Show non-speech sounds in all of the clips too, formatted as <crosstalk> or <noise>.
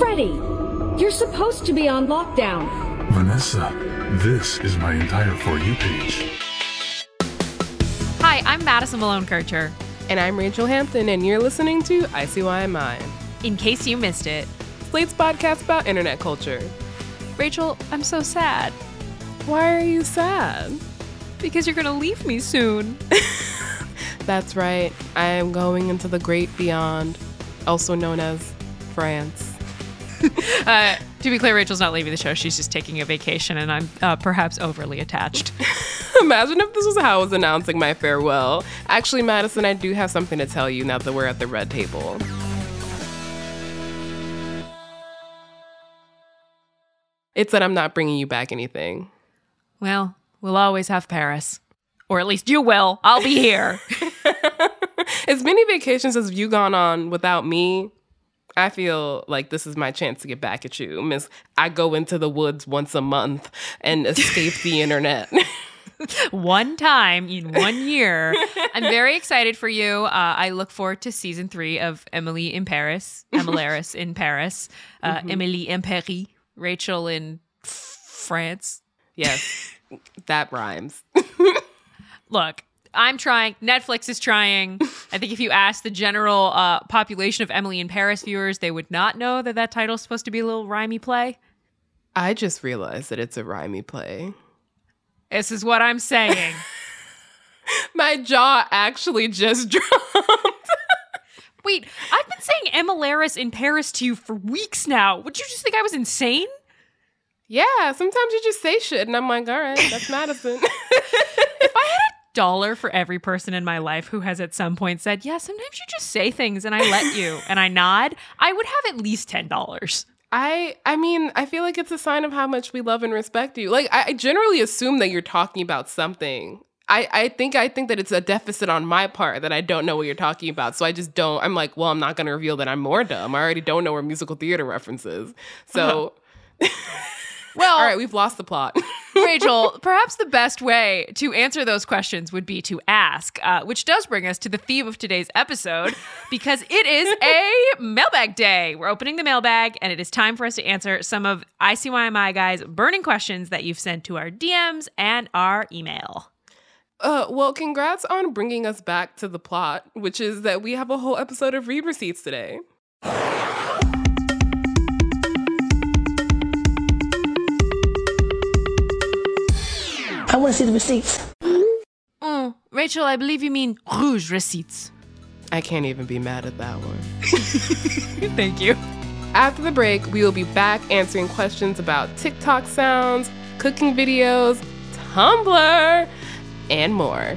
Freddy, you're supposed to be on lockdown. Vanessa, this is my entire For You page. Hi, I'm Madison Malone Kircher. And I'm Rachelle Hampton, and you're listening to ICYMI, In case you missed it, Slate's podcast about internet culture. Rachel, I'm so sad Why are you sad? because you're gonna leave me soon. <laughs> That's right, I am going into the great beyond, also known as France. <laughs> Uh, to be clear, Rachelle's not leaving the show. She's just taking a vacation, and I'm uh, perhaps overly attached. <laughs> Imagine if this was how I was announcing my farewell. Actually, Madison, I do have something to tell you now that we're at the red table. It's that I'm not bringing you back anything. well, we'll always have Paris. Or at least you will. I'll be here. <laughs> As many vacations as you've gone on without me, I feel like this is my chance to get back at you. Miss, I go into the woods once a month and escape the <laughs> internet. one time in one year. <laughs> I'm very excited for you. Uh, I look forward to season three of Emily in Paris, Emilaris <laughs> in Paris, uh, Emily in Paris, Rachelle in France. yes, that rhymes. Look, I'm trying. Netflix is trying. I think if you ask the general uh, population of Emily in Paris viewers, they would not know that that title's supposed to be a little rhymey play. I just realized that it's a rhymey play. This is what I'm saying. <laughs> My jaw actually just <laughs> dropped. Wait, I've been saying Emilaris in Paris to you for weeks now. Would you just think I was insane? yeah, sometimes you just say shit, and I'm like, all right, that's <laughs> Madison. if I had a dollar for every person in my life who has at some point said, Yeah, sometimes you just say things and I let you <laughs> and I nod, I would have at least $10. I I mean, I feel like it's a sign of how much we love and respect you. Like I, I generally assume that you're talking about something. I, I think I think that it's a deficit on my part that I don't know what you're talking about. So I just don't I'm like, well, I'm not gonna reveal that I'm more dumb. I already don't know where musical theater references. So <laughs> Well, all right, we've lost the plot. <laughs> <laughs> Rachelle, perhaps the best way to answer those questions would be to ask, uh, which does bring us to the theme of today's episode <laughs> because it is a mailbag day. We're opening the mailbag, and it is time for us to answer some of ICYMI guys' burning questions that you've sent to our DMs and our email. Uh, well, congrats on bringing us back to the plot, which is that we have a whole episode of read receipts today. I want to see the receipts. Mm, Rachelle, I believe you mean rouge receipts. I can't even be mad at that one. <laughs> Thank you. After the break, we will be back answering questions about TikTok sounds, cooking videos, Tumblr, and more.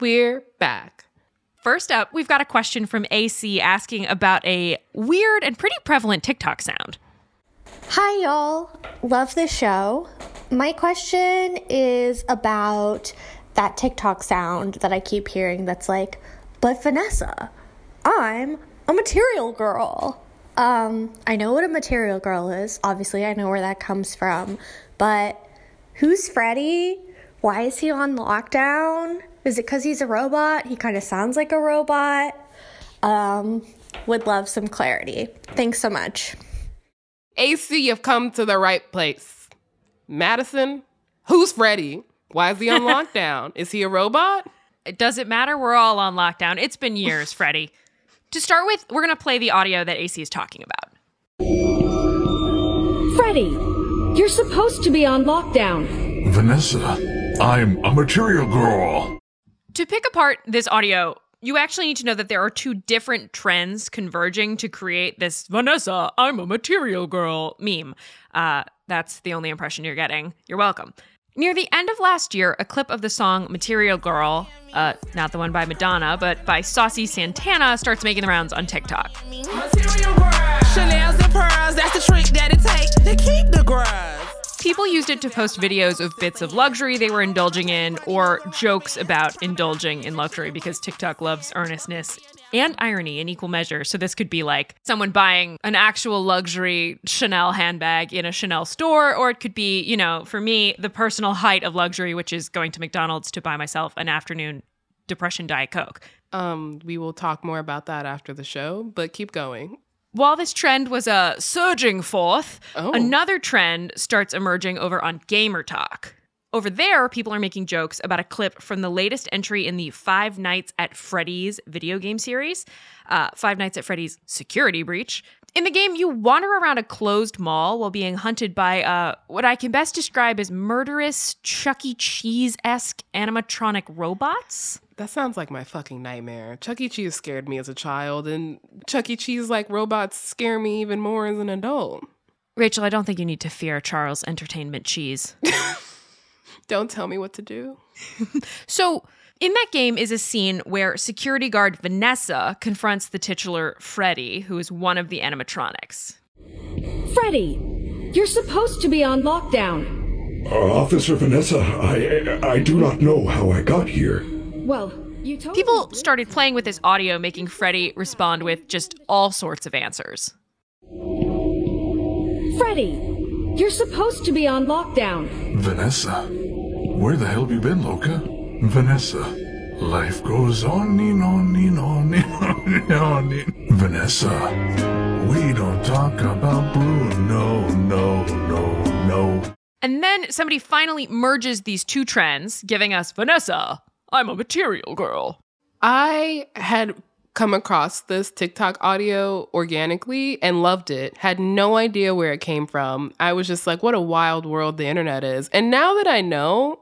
we're back. First up, we've got a question from AC asking about a weird and pretty prevalent TikTok sound. Hi, y'all. Love the show. My question is about that TikTok sound that I keep hearing that's like, but Vanessa, I'm a material girl. Um, I know what a material girl is. Obviously, I know where that comes from. But who's Freddie? Why is he on lockdown? Is it because he's a robot? He kind of sounds like a robot. Um, would love some clarity. Thanks so much. AC, you've come to the right place. Madison, who's Freddy? Why is he on <laughs> lockdown? Is he a robot? It doesn't matter. We're all on lockdown. It's been years, Freddy. To start with, we're going to play the audio that AC is talking about. Freddy, you're supposed to be on lockdown. Vanessa, I'm a material girl. To pick apart this audio, you actually need to know that there are two different trends converging to create this Vanessa, I'm a material girl meme. Uh, that's the only impression you're getting. You're welcome. Near the end of last year, a clip of the song Material Girl, uh, not the one by Madonna, but by Saucy Santana, starts making the rounds on TikTok. Chanel's and pearls, that's the trick that it takes to keep the. People used it to post videos of bits of luxury they were indulging in or jokes about indulging in luxury because TikTok loves earnestness and irony in equal measure. So this could be like someone buying an actual luxury Chanel handbag in a Chanel store, or it could be, you know, for me, the personal height of luxury, which is going to McDonald's to buy myself an afternoon depression Diet Coke. Um, we will talk more about that after the show, but keep going. While this trend was uh, surging forth, Oh. another trend starts emerging over on GamerTok. Over there, people are making jokes about a clip from the latest entry in the Five Nights at Freddy's video game series, uh, Five Nights at Freddy's Security Breach. In the game, you wander around a closed mall while being hunted by uh, what I can best describe as murderous Chuck E. Cheese esque animatronic robots. That sounds like my fucking nightmare. Chuck E. Cheese scared me as a child, and Chuck E. Cheese like robots scare me even more as an adult. Rachelle, I don't think you need to fear Charles Entertainment Cheese. <laughs> <laughs> Don't tell me what to do. <laughs> So, in that game is a scene where security guard Vanessa confronts the titular Freddy, who is one of the animatronics. Freddy, you're supposed to be on lockdown. Uh, Officer Vanessa, I I do not know how I got here. Well, you told People started playing with this audio, making Freddy respond with just all sorts of answers. Freddie, you're supposed to be on lockdown. Vanessa, where the hell have you been, Loca? Vanessa, life goes on and on and on and on and on. and- Vanessa, we don't talk about Bruno, no, no, no, no. And then somebody finally merges these two trends, giving us Vanessa, I'm a material girl. I had come across this TikTok audio organically and loved it. Had no idea where it came from. I was just like, what a wild world the internet is. And now that I know,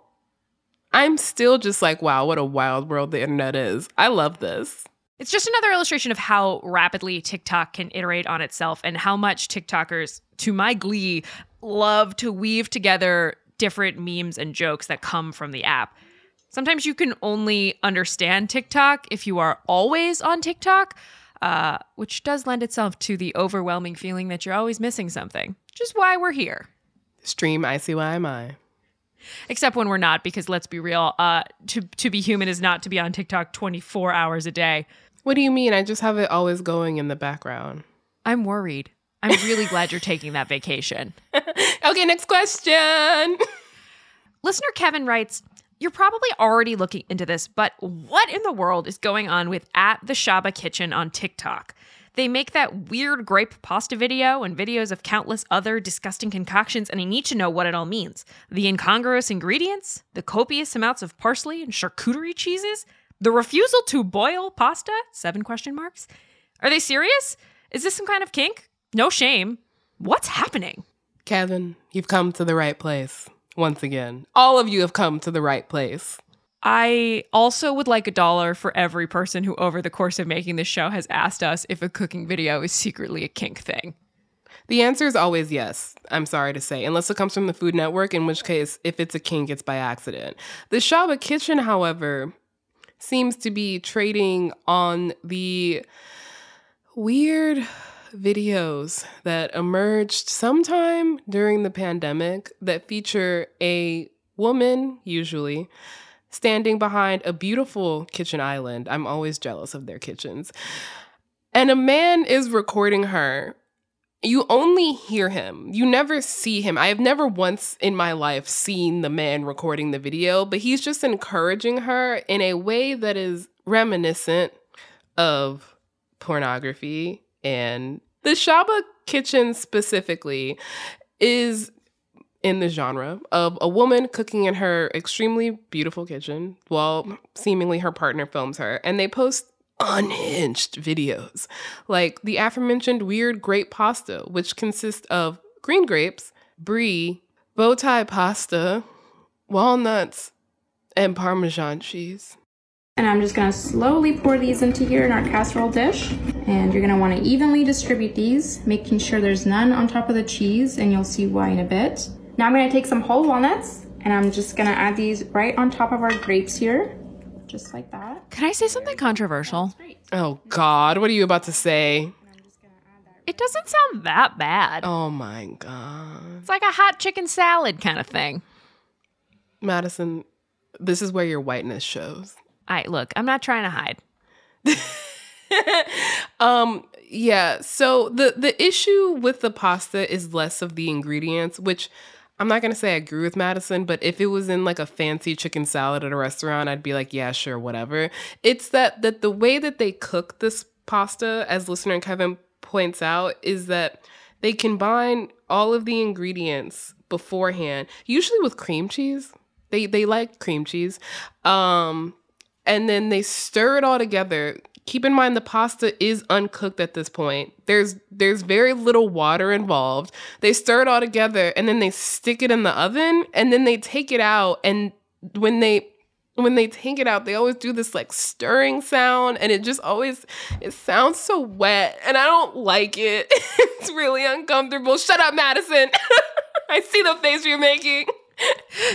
I'm still just like, wow, what a wild world the internet is. I love this. It's just another illustration of how rapidly TikTok can iterate on itself and how much TikTokers, to my glee, love to weave together different memes and jokes that come from the app. Sometimes you can only understand TikTok if you are always on TikTok, uh, which does lend itself to the overwhelming feeling that you're always missing something, which is why we're here. Stream ICYMI. Except when we're not, because let's be real, uh, to, to be human is not to be on TikTok 24 hours a day. What do you mean? I just have it always going in the background. I'm worried. I'm really glad you're taking that vacation. <laughs> Okay, next question. Listener Kevin writes, You're probably already looking into this, but what in the world is going on with at the Shaba Kitchen on TikTok? They make that weird grape pasta video and videos of countless other disgusting concoctions, and I need to know what it all means. The incongruous ingredients, the copious amounts of parsley and charcuterie cheeses, the refusal to boil pasta? Seven question marks. Are they serious? Is this some kind of kink? No shame. What's happening? Kevin, you've come to the right place. Once again, all of you have come to the right place. I also would like a dollar for every person who, over the course of making this show, has asked us if a cooking video is secretly a kink thing. The answer is always yes, I'm sorry to say, unless it comes from the Food Network, in which case, if it's a kink, it's by accident. The Shaba Kitchen, however, seems to be trading on the weird videos that emerged sometime during the pandemic that feature a woman, usually, standing behind a beautiful kitchen island. I'm always jealous of their kitchens. And a man is recording her. You only hear him. You never see him. I have never once in my life seen the man recording the video, but he's just encouraging her in a way that is reminiscent of pornography and the Shaba kitchen specifically is in the genre of a woman cooking in her extremely beautiful kitchen while seemingly her partner films her. And they post unhinged videos like the aforementioned weird grape pasta which consists of green grapes brie bow tie pasta walnuts and parmesan cheese. And I'm just gonna slowly pour these into here in our casserole dish. And you're gonna wanna evenly distribute these, making sure there's none on top of the cheese, and you'll see why in a bit. Now I'm gonna take some whole walnuts, and I'm just gonna add these right on top of our grapes here, just like that. Can I say something controversial? Oh God, what are you about to say? It doesn't sound that bad. Oh my God. It's like a hot chicken salad kind of thing. Madison, this is where your whiteness shows. I look, I'm not trying to hide. <laughs> um yeah, so the the issue with the pasta is less of the ingredients, which I'm not gonna say I agree with Madison, but if it was in like a fancy chicken salad at a restaurant, I'd be like, yeah, sure, whatever. It's that that the way that they cook this pasta, as listener Kevin points out, is that they combine all of the ingredients beforehand, usually with cream cheese. They they like cream cheese. Um and then they stir it all together. Keep in mind the pasta is uncooked at this point. There's there's very little water involved. They stir it all together and then they stick it in the oven and then they take it out and when they when they take it out, they always do this like stirring sound and it just always it sounds so wet and I don't like it. <laughs> it's really uncomfortable. Shut up, Madison. <laughs> I see the face you're making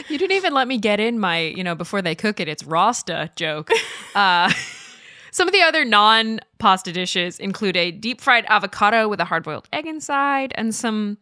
you didn't even let me get in my, you know, before they cook it, it's Rasta joke. Uh, <laughs> some of the other non pasta dishes include a deep fried avocado with a hard boiled egg inside and some,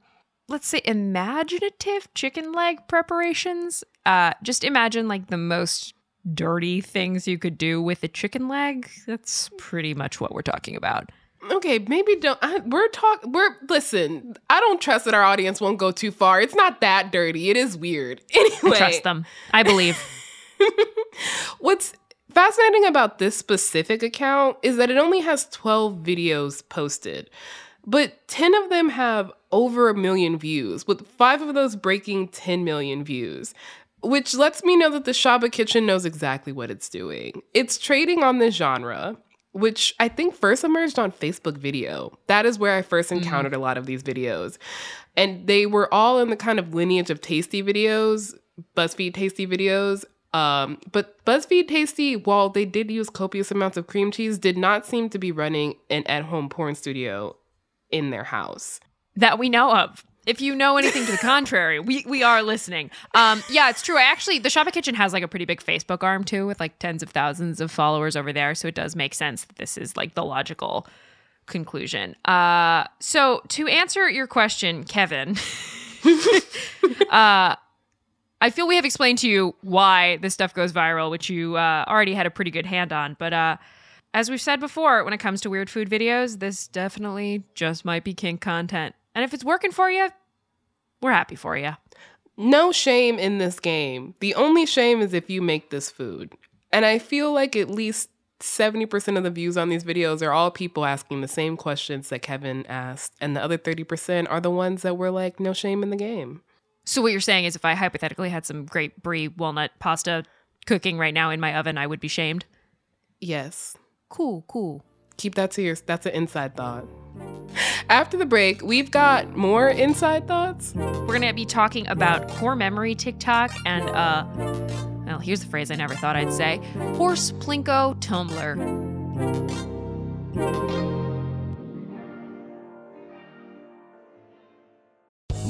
let's say, imaginative chicken leg preparations. Uh, just imagine like the most dirty things you could do with a chicken leg. That's pretty much what we're talking about okay, maybe don't. I, we're talk. We're listen. I don't trust that our audience won't go too far. It's not that dirty. It is weird. <laughs> Anyway, I trust them. I believe. <laughs> What's fascinating about this specific account is that it only has 12 videos posted, but 10 of them have over a million views, with five of those breaking 10 million views. Which lets me know that the Shaba Kitchen knows exactly what it's doing. It's trading on this genre which I think first emerged on Facebook video. That is where I first mm-hmm. encountered mm. a lot of these videos. And they were all in the kind of lineage of tasty videos, BuzzFeed tasty videos. Um, but BuzzFeed Tasty, while they did use copious amounts of cream cheese, did not seem to be running an at home porn studio in their house. That we know of. If you know anything to the contrary, we we are listening. Um, yeah, it's true. I actually the Shaba Kitchen has like a pretty big Facebook arm too, with like tens of thousands of followers over there. So it does make sense that this is like the logical conclusion. Uh, so to answer your question, Kevin, <laughs> uh, I feel we have explained to you why this stuff goes viral, which you uh, already had a pretty good hand on. But uh, as we've said before, when it comes to weird food videos, this definitely just might be kink content. And if it's working for you, we're happy for you. No shame in this game. The only shame is if you make this food. And I feel like at least 70% of the views on these videos are all people asking the same questions that Kevin asked. And the other 30% are the ones that were like, no shame in the game. So, what you're saying is if I hypothetically had some great brie walnut pasta cooking right now in my oven, I would be shamed? Yes. Cool, cool. Keep that to your, that's an inside thought. After the break, we've got more inside thoughts. We're going to be talking about core memory TikTok and, uh, well, here's the phrase I never thought I'd say horse plinko Tumblr.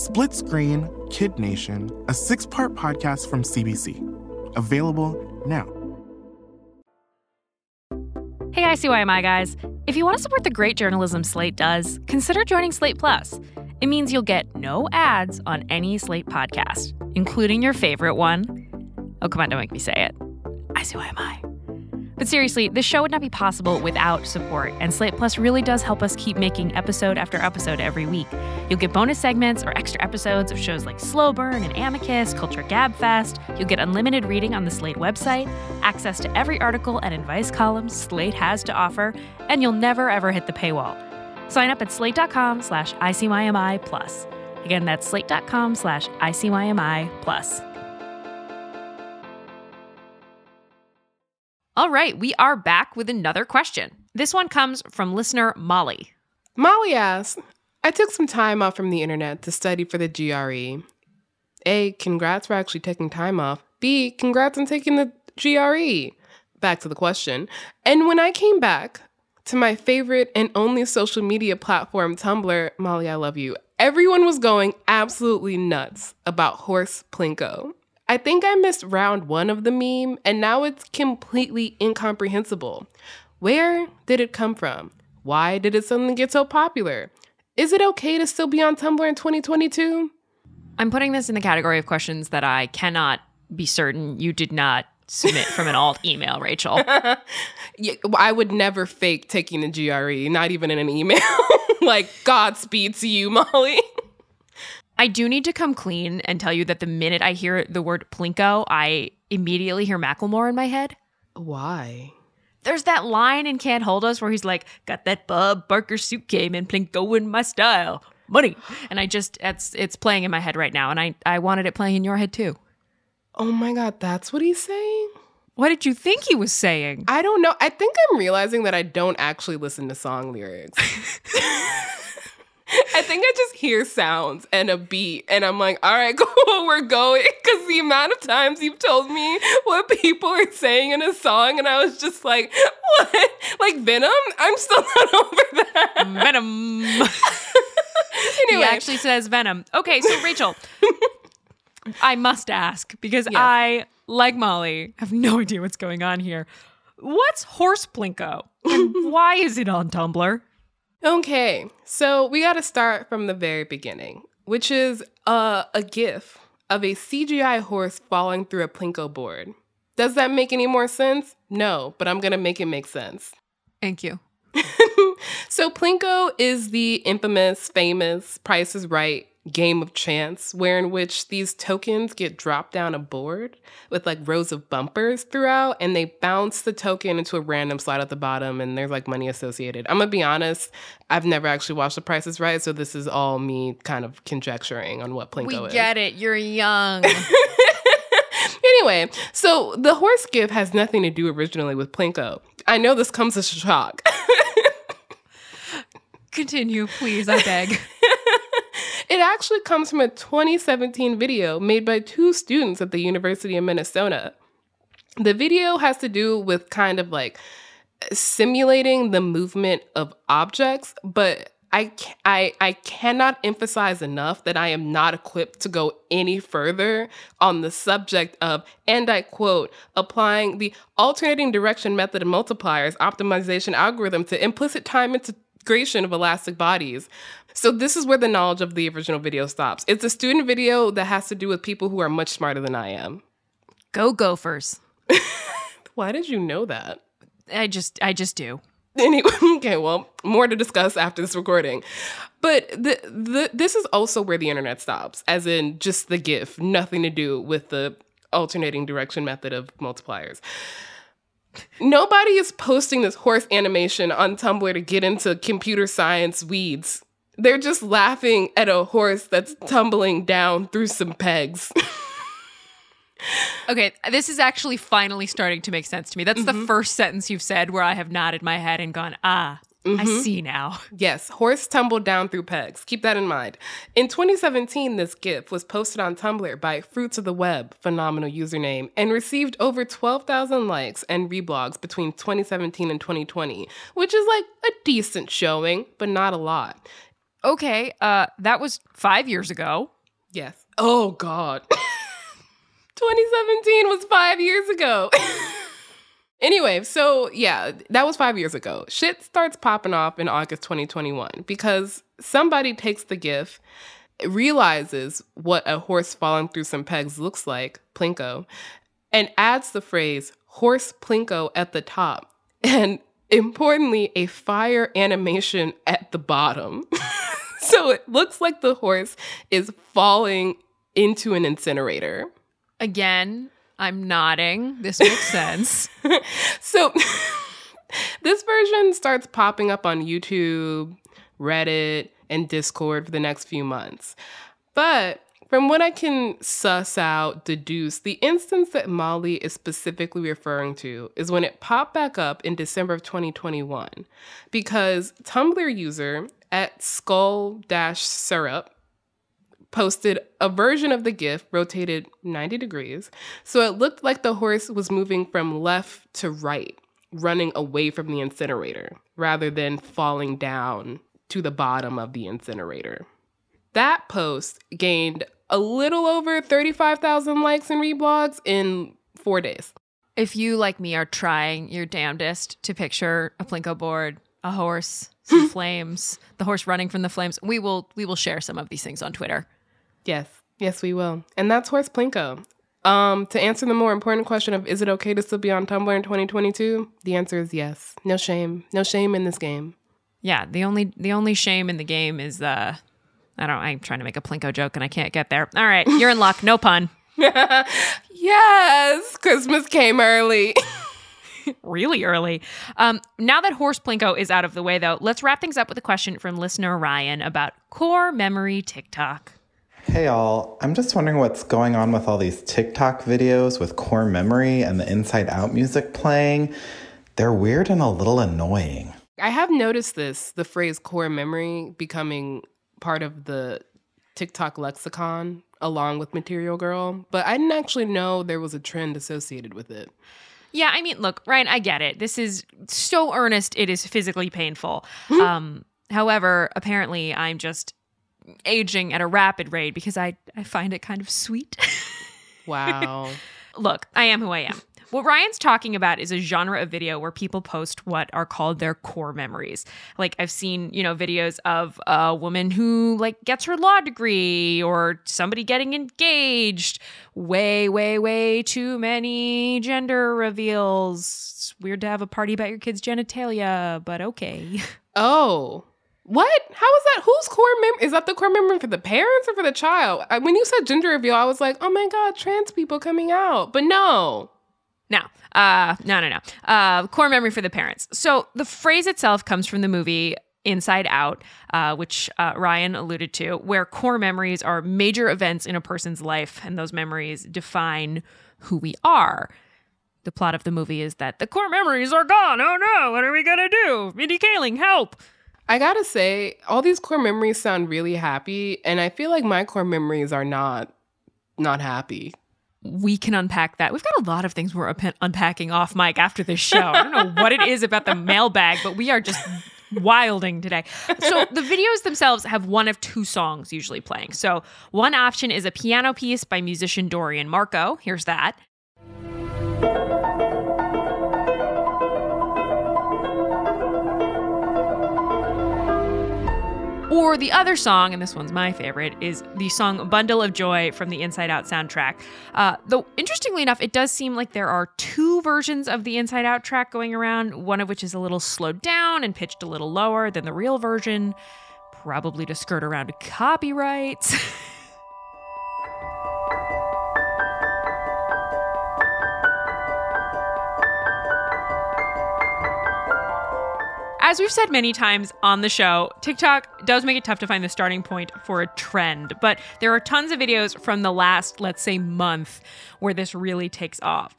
Split Screen Kid Nation, a six part podcast from CBC. Available now. Hey, ICYMI guys. If you want to support the great journalism Slate does, consider joining Slate Plus. It means you'll get no ads on any Slate podcast, including your favorite one. Oh, come on, don't make me say it. ICYMI. But seriously, this show would not be possible without support, and Slate Plus really does help us keep making episode after episode every week. You'll get bonus segments or extra episodes of shows like Slow Burn and Amicus, Culture Gabfest. You'll get unlimited reading on the Slate website, access to every article and advice column Slate has to offer, and you'll never ever hit the paywall. Sign up at slate.com slash ICYMI plus. Again, that's slate.com slash ICYMI plus. All right, we are back with another question. This one comes from listener Molly. Molly asks, I took some time off from the internet to study for the GRE. A, congrats for actually taking time off. B, congrats on taking the GRE. Back to the question. And when I came back to my favorite and only social media platform, Tumblr, Molly, I love you, everyone was going absolutely nuts about horse Plinko. I think I missed round one of the meme, and now it's completely incomprehensible. Where did it come from? Why did it suddenly get so popular? Is it okay to still be on Tumblr in 2022? I'm putting this in the category of questions that I cannot be certain you did not submit from an alt email, Rachelle. <laughs> yeah, I would never fake taking the GRE, not even in an email. <laughs> like, Godspeed to you, Molly. I do need to come clean and tell you that the minute I hear the word Plinko, I immediately hear Macklemore in my head. Why? There's that line in Can't Hold Us where he's like, "Got that Bob Barker suit game and Plinko in my style, money." And I just it's it's playing in my head right now, and I I wanted it playing in your head too. Oh my god, that's what he's saying. What did you think he was saying? I don't know. I think I'm realizing that I don't actually listen to song lyrics. <laughs> <laughs> I think I just hear sounds and a beat, and I'm like, all right, <laughs> cool, we're going. Because the amount of times you've told me what people are saying in a song, and I was just like, what? Like Venom? I'm still <laughs> not over that. Venom. anyway. He actually says Venom. Okay, so Rachelle, I must ask because yes. I, like Molly, have no idea what's going on here. What's horse plinko? And why is it on Tumblr? Okay, so we got to start from the very beginning, which is uh, a GIF of a CGI horse falling through a Plinko board. Does that make any more sense? No, but I'm going to make it make sense. Thank you. <laughs> so, Plinko is the infamous, famous Price is Right game of chance, where in which these tokens get dropped down a board with like rows of bumpers throughout, and they bounce the token into a random slot at the bottom, and there's like money associated. I'm gonna be honest, I've never actually watched The Price is Right, so this is all me kind of conjecturing on what Plinko we is. We get it. You're young. <laughs> <laughs> anyway, so the horse gift has nothing to do originally with Plinko. I know this comes as a shock. <laughs> Continue, please, I beg. It actually comes from a 2017 video made by two students at the University of Minnesota. The video has to do with kind of like simulating the movement of objects, but I, I, I cannot emphasize enough that I am not equipped to go any further on the subject of, and I quote, applying the alternating direction method of multipliers optimization algorithm to implicit time integration of elastic bodies. So this is where the knowledge of the original video stops. It's a student video that has to do with people who are much smarter than I am. Go Gophers. <laughs> Why did you know that? I just I just do. Anyway, <laughs> okay, well, more to discuss after this recording. But the, the this is also where the internet stops, as in just the GIF, nothing to do with the alternating direction method of multipliers. Nobody is posting this horse animation on Tumblr to get into computer science weeds. They're just laughing at a horse that's tumbling down through some pegs. <laughs> Okay, this is actually finally starting to make sense to me. That's Mm-hmm. the first sentence you've said where I have nodded my head and gone, ah, I Mhm. see now. <laughs> Yes, horse tumbled down through pegs. Keep that in mind. In 2017, this GIF was posted on Tumblr by Fruits of the Web, phenomenal username, and received over 12,000 likes and reblogs between 2017 and 2020, which is like a decent showing, but not a lot. Okay, uh, that was five years ago. Yes. Oh, God. <laughs> 2017 was five years ago. <laughs> Anyway, so yeah, that was five years ago. Shit starts popping off in August 2021 because somebody takes the GIF, realizes what a horse falling through some pegs looks like, Plinko, and adds the phrase horse Plinko at the top. <laughs> And importantly, a fire animation at the bottom. <laughs> so it looks like the horse is falling into an incinerator. Again, I'm nodding. This makes <laughs> sense. So <laughs> this version starts popping up on YouTube, Reddit, and Discord for the next few months. But from what I can suss out, deduce, the instance that Molly is specifically referring to is when it popped back up in December of 2021 because Tumblr user at skull syrup posted a version of the GIF rotated 90 degrees. So it looked like the horse was moving from left to right, running away from the incinerator, rather than falling down to the bottom of the incinerator. That post gained a little over 35,000 likes and reblogs in four days. If you, like me, are trying your damnedest to picture a Plinko board, a horse, <laughs> flames, the horse running from the flames, we will we will share some of these things on Twitter. Yes, yes, we will. And that's Horse Plinko. Um, to answer the more important question of is it okay to still be on Tumblr in 2022? The answer is yes. No shame. No shame in this game. Yeah, the only the only shame in the game is uh I don't I'm trying to make a Plinko joke and I can't get there. All right, you're in luck. No pun. <laughs> yes, Christmas came early. <laughs> <laughs> really early. Um, now that Horse Plinko is out of the way, though, let's wrap things up with a question from listener Ryan about core memory TikTok. Hey all, I'm just wondering what's going on with all these TikTok videos with core memory and the inside out music playing. They're weird and a little annoying. I have noticed this, the phrase core memory becoming part of the TikTok lexicon along with Material Girl, but I didn't actually know there was a trend associated with it. Yeah, I mean, look, Ryan, I get it. This is so earnest, it is physically painful. <gasps> um, however, apparently, I'm just aging at a rapid rate because I, I find it kind of sweet. <laughs> Wow. Look, I am who I am. What Ryan's talking about is a genre of video where people post what are called their core memories. Like I've seen, you know, videos of a woman who like gets her law degree or somebody getting engaged. Way, way, way too many gender reveals. It's weird to have a party about your kid's genitalia, but okay. <laughs> Oh. What? How is that? Whose core memory? Is that the core memory for the parents or for the child? I, when you said gender reveal, I was like, oh my God, trans people coming out. But no. No, uh, no, no, no. Uh, core memory for the parents. So the phrase itself comes from the movie Inside Out, uh, which uh, Ryan alluded to, where core memories are major events in a person's life, and those memories define who we are. The plot of the movie is that the core memories are gone. Oh no, what are we gonna do? Mindy Kaling, help! I gotta say, all these core memories sound really happy, and I feel like my core memories are not not happy. We can unpack that. We've got a lot of things we're unpa- unpacking off mic after this show. I don't know <laughs> what it is about the mailbag, but we are just wilding today. So the videos themselves have one of two songs usually playing. So one option is a piano piece by musician Dorian Marko. Here's that. Or the other song, and this one's my favorite, is the song Bundle of Joy from the Inside Out soundtrack. Uh, though, interestingly enough, it does seem like there are two versions of the Inside Out track going around, one of which is a little slowed down and pitched a little lower than the real version, probably to skirt around copyrights. <laughs> As we've said many times on the show, TikTok does make it tough to find the starting point for a trend, but there are tons of videos from the last, let's say, month where this really takes off.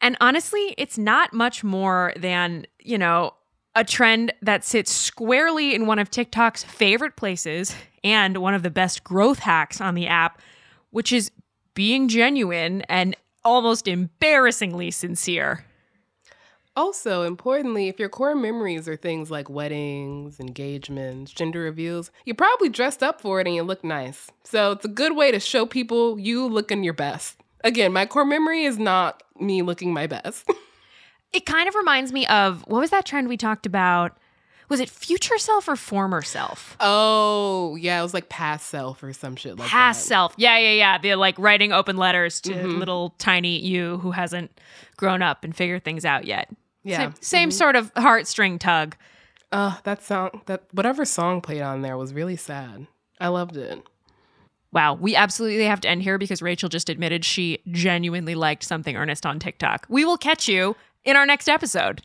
And honestly, it's not much more than, you know, a trend that sits squarely in one of TikTok's favorite places and one of the best growth hacks on the app, which is being genuine and almost embarrassingly sincere. Also, importantly, if your core memories are things like weddings, engagements, gender reveals, you probably dressed up for it and you look nice. So it's a good way to show people you looking your best. Again, my core memory is not me looking my best. <laughs> it kind of reminds me of what was that trend we talked about? Was it future self or former self? Oh, yeah, it was like past self or some shit like that. past that. self. Yeah, yeah, yeah. The like writing open letters to Mhm. little tiny you who hasn't grown up and figured things out yet. Yeah. Same, same Mhm. sort of heartstring tug. Uh, that song, that whatever song played on there was really sad. I loved it. Wow, we absolutely have to end here because Rachelle just admitted she genuinely liked something earnest on TikTok. We will catch you in our next episode.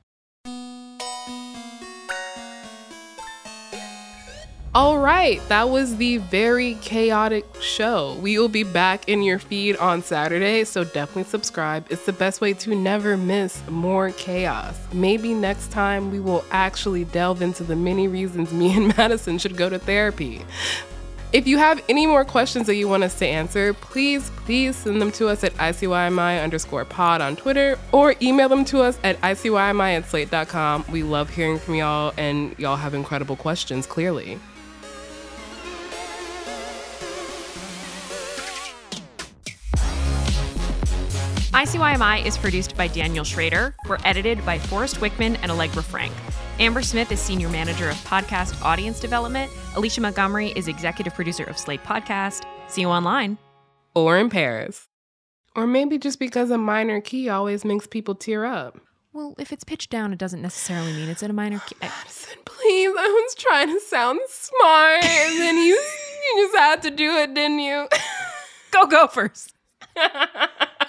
All right, that was the very chaotic show. We will be back in your feed on Saturday, so definitely subscribe. It's the best way to never miss more chaos. Maybe next time we will actually delve into the many reasons me and <laughs> Madison should go to therapy. If you have any more questions that you want us to answer, please, please send them to us at ICYMI underscore pod on Twitter or email them to us at ICYMI at slate.com. We love hearing from y'all, and y'all have incredible questions, clearly. ICYMI is produced by Daniel Schroeder. We're edited by Forrest Wickman and Allegra Frank. Amber Smith is Senior Manager of Podcast Audience Development. Alicia Montgomery is Executive Producer of Slate Podcast. See you online. Or in Paris. Or maybe just because a minor key always makes people tear up. Well, if it's pitched down, it doesn't necessarily mean it's in a minor key. <sighs> Please, I was trying to sound smart, and then you, you just had to do it, didn't you? <laughs> Go Gophers! <laughs>